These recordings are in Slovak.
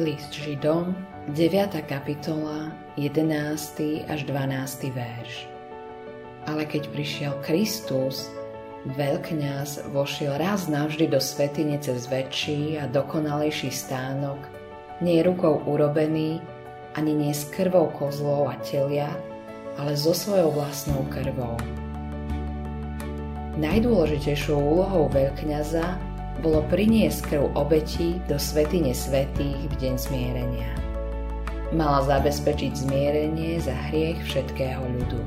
List Židom, 9. kapitola, 11. až 12. verš. Ale keď prišiel Kristus, veľkňaz vošiel raz navždy do svetine cez väčší a dokonalejší stánok, nie rukou urobený, ani nie s krvou kozlov a telia, ale so svojou vlastnou krvou. Najdôležitejšou úlohou veľkňaza bolo priniesť krv obeti do svetine svetých v deň zmierenia. Mala zabezpečiť zmierenie za hriech všetkého ľudu.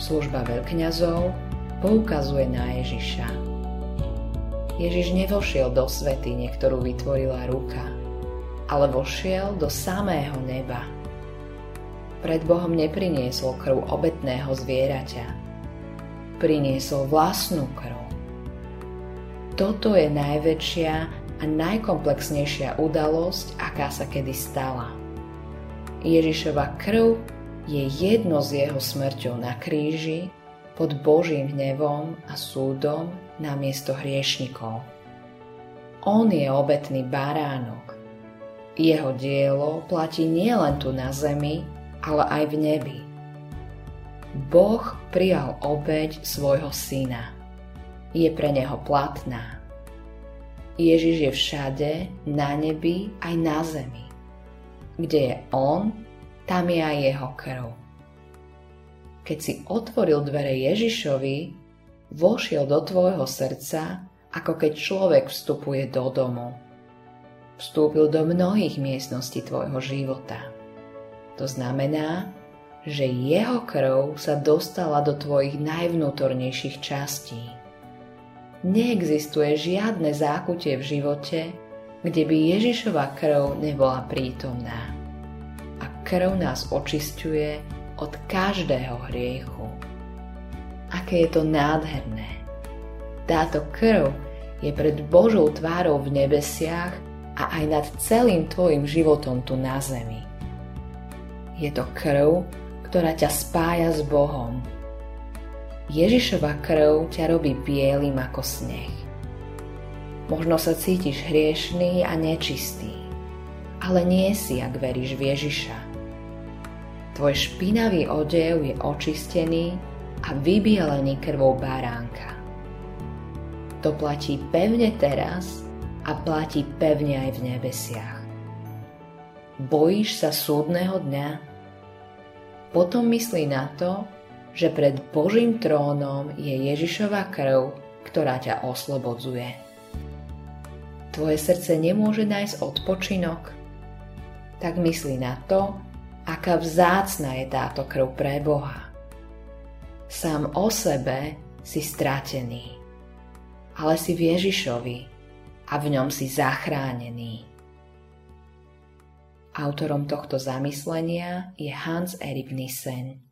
Služba veľkňazov poukazuje na Ježiša. Ježiš nevošiel do svetine, ktorú vytvorila ruka, ale vošiel do samého neba. Pred Bohom nepriniesol krv obetného zvieraťa. Priniesol vlastnú krv toto je najväčšia a najkomplexnejšia udalosť, aká sa kedy stala. Ježišova krv je jedno s jeho smrťou na kríži pod Božím hnevom a súdom na miesto hriešnikov. On je obetný baránok. Jeho dielo platí nielen tu na zemi, ale aj v nebi. Boh prijal obeď svojho syna – je pre neho platná. Ježiš je všade, na nebi aj na zemi. Kde je On, tam je aj jeho krv. Keď si otvoril dvere Ježišovi, vošiel do tvojho srdca, ako keď človek vstupuje do domu. Vstúpil do mnohých miestností tvojho života. To znamená, že jeho krv sa dostala do tvojich najvnútornejších častí neexistuje žiadne zákutie v živote, kde by Ježišova krv nebola prítomná. A krv nás očisťuje od každého hriechu. Aké je to nádherné. Táto krv je pred Božou tvárou v nebesiach a aj nad celým tvojim životom tu na zemi. Je to krv, ktorá ťa spája s Bohom, Ježišova krv ťa robí bielým ako sneh. Možno sa cítiš hriešný a nečistý, ale nie si, ak veríš v Ježiša. Tvoj špinavý odev je očistený a vybielený krvou baránka. To platí pevne teraz a platí pevne aj v nebesiach. Bojíš sa súdneho dňa? Potom myslí na to, že pred Božím trónom je Ježišova krv, ktorá ťa oslobodzuje. Tvoje srdce nemôže nájsť odpočinok? Tak myslí na to, aká vzácna je táto krv pre Boha. Sám o sebe si stratený, ale si v Ježišovi a v ňom si zachránený. Autorom tohto zamyslenia je Hans Erik Nissen.